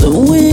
the wind.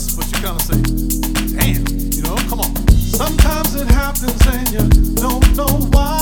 disgust, but you kind of say, damn, you know, come on. Sometimes it happens and you don't know why.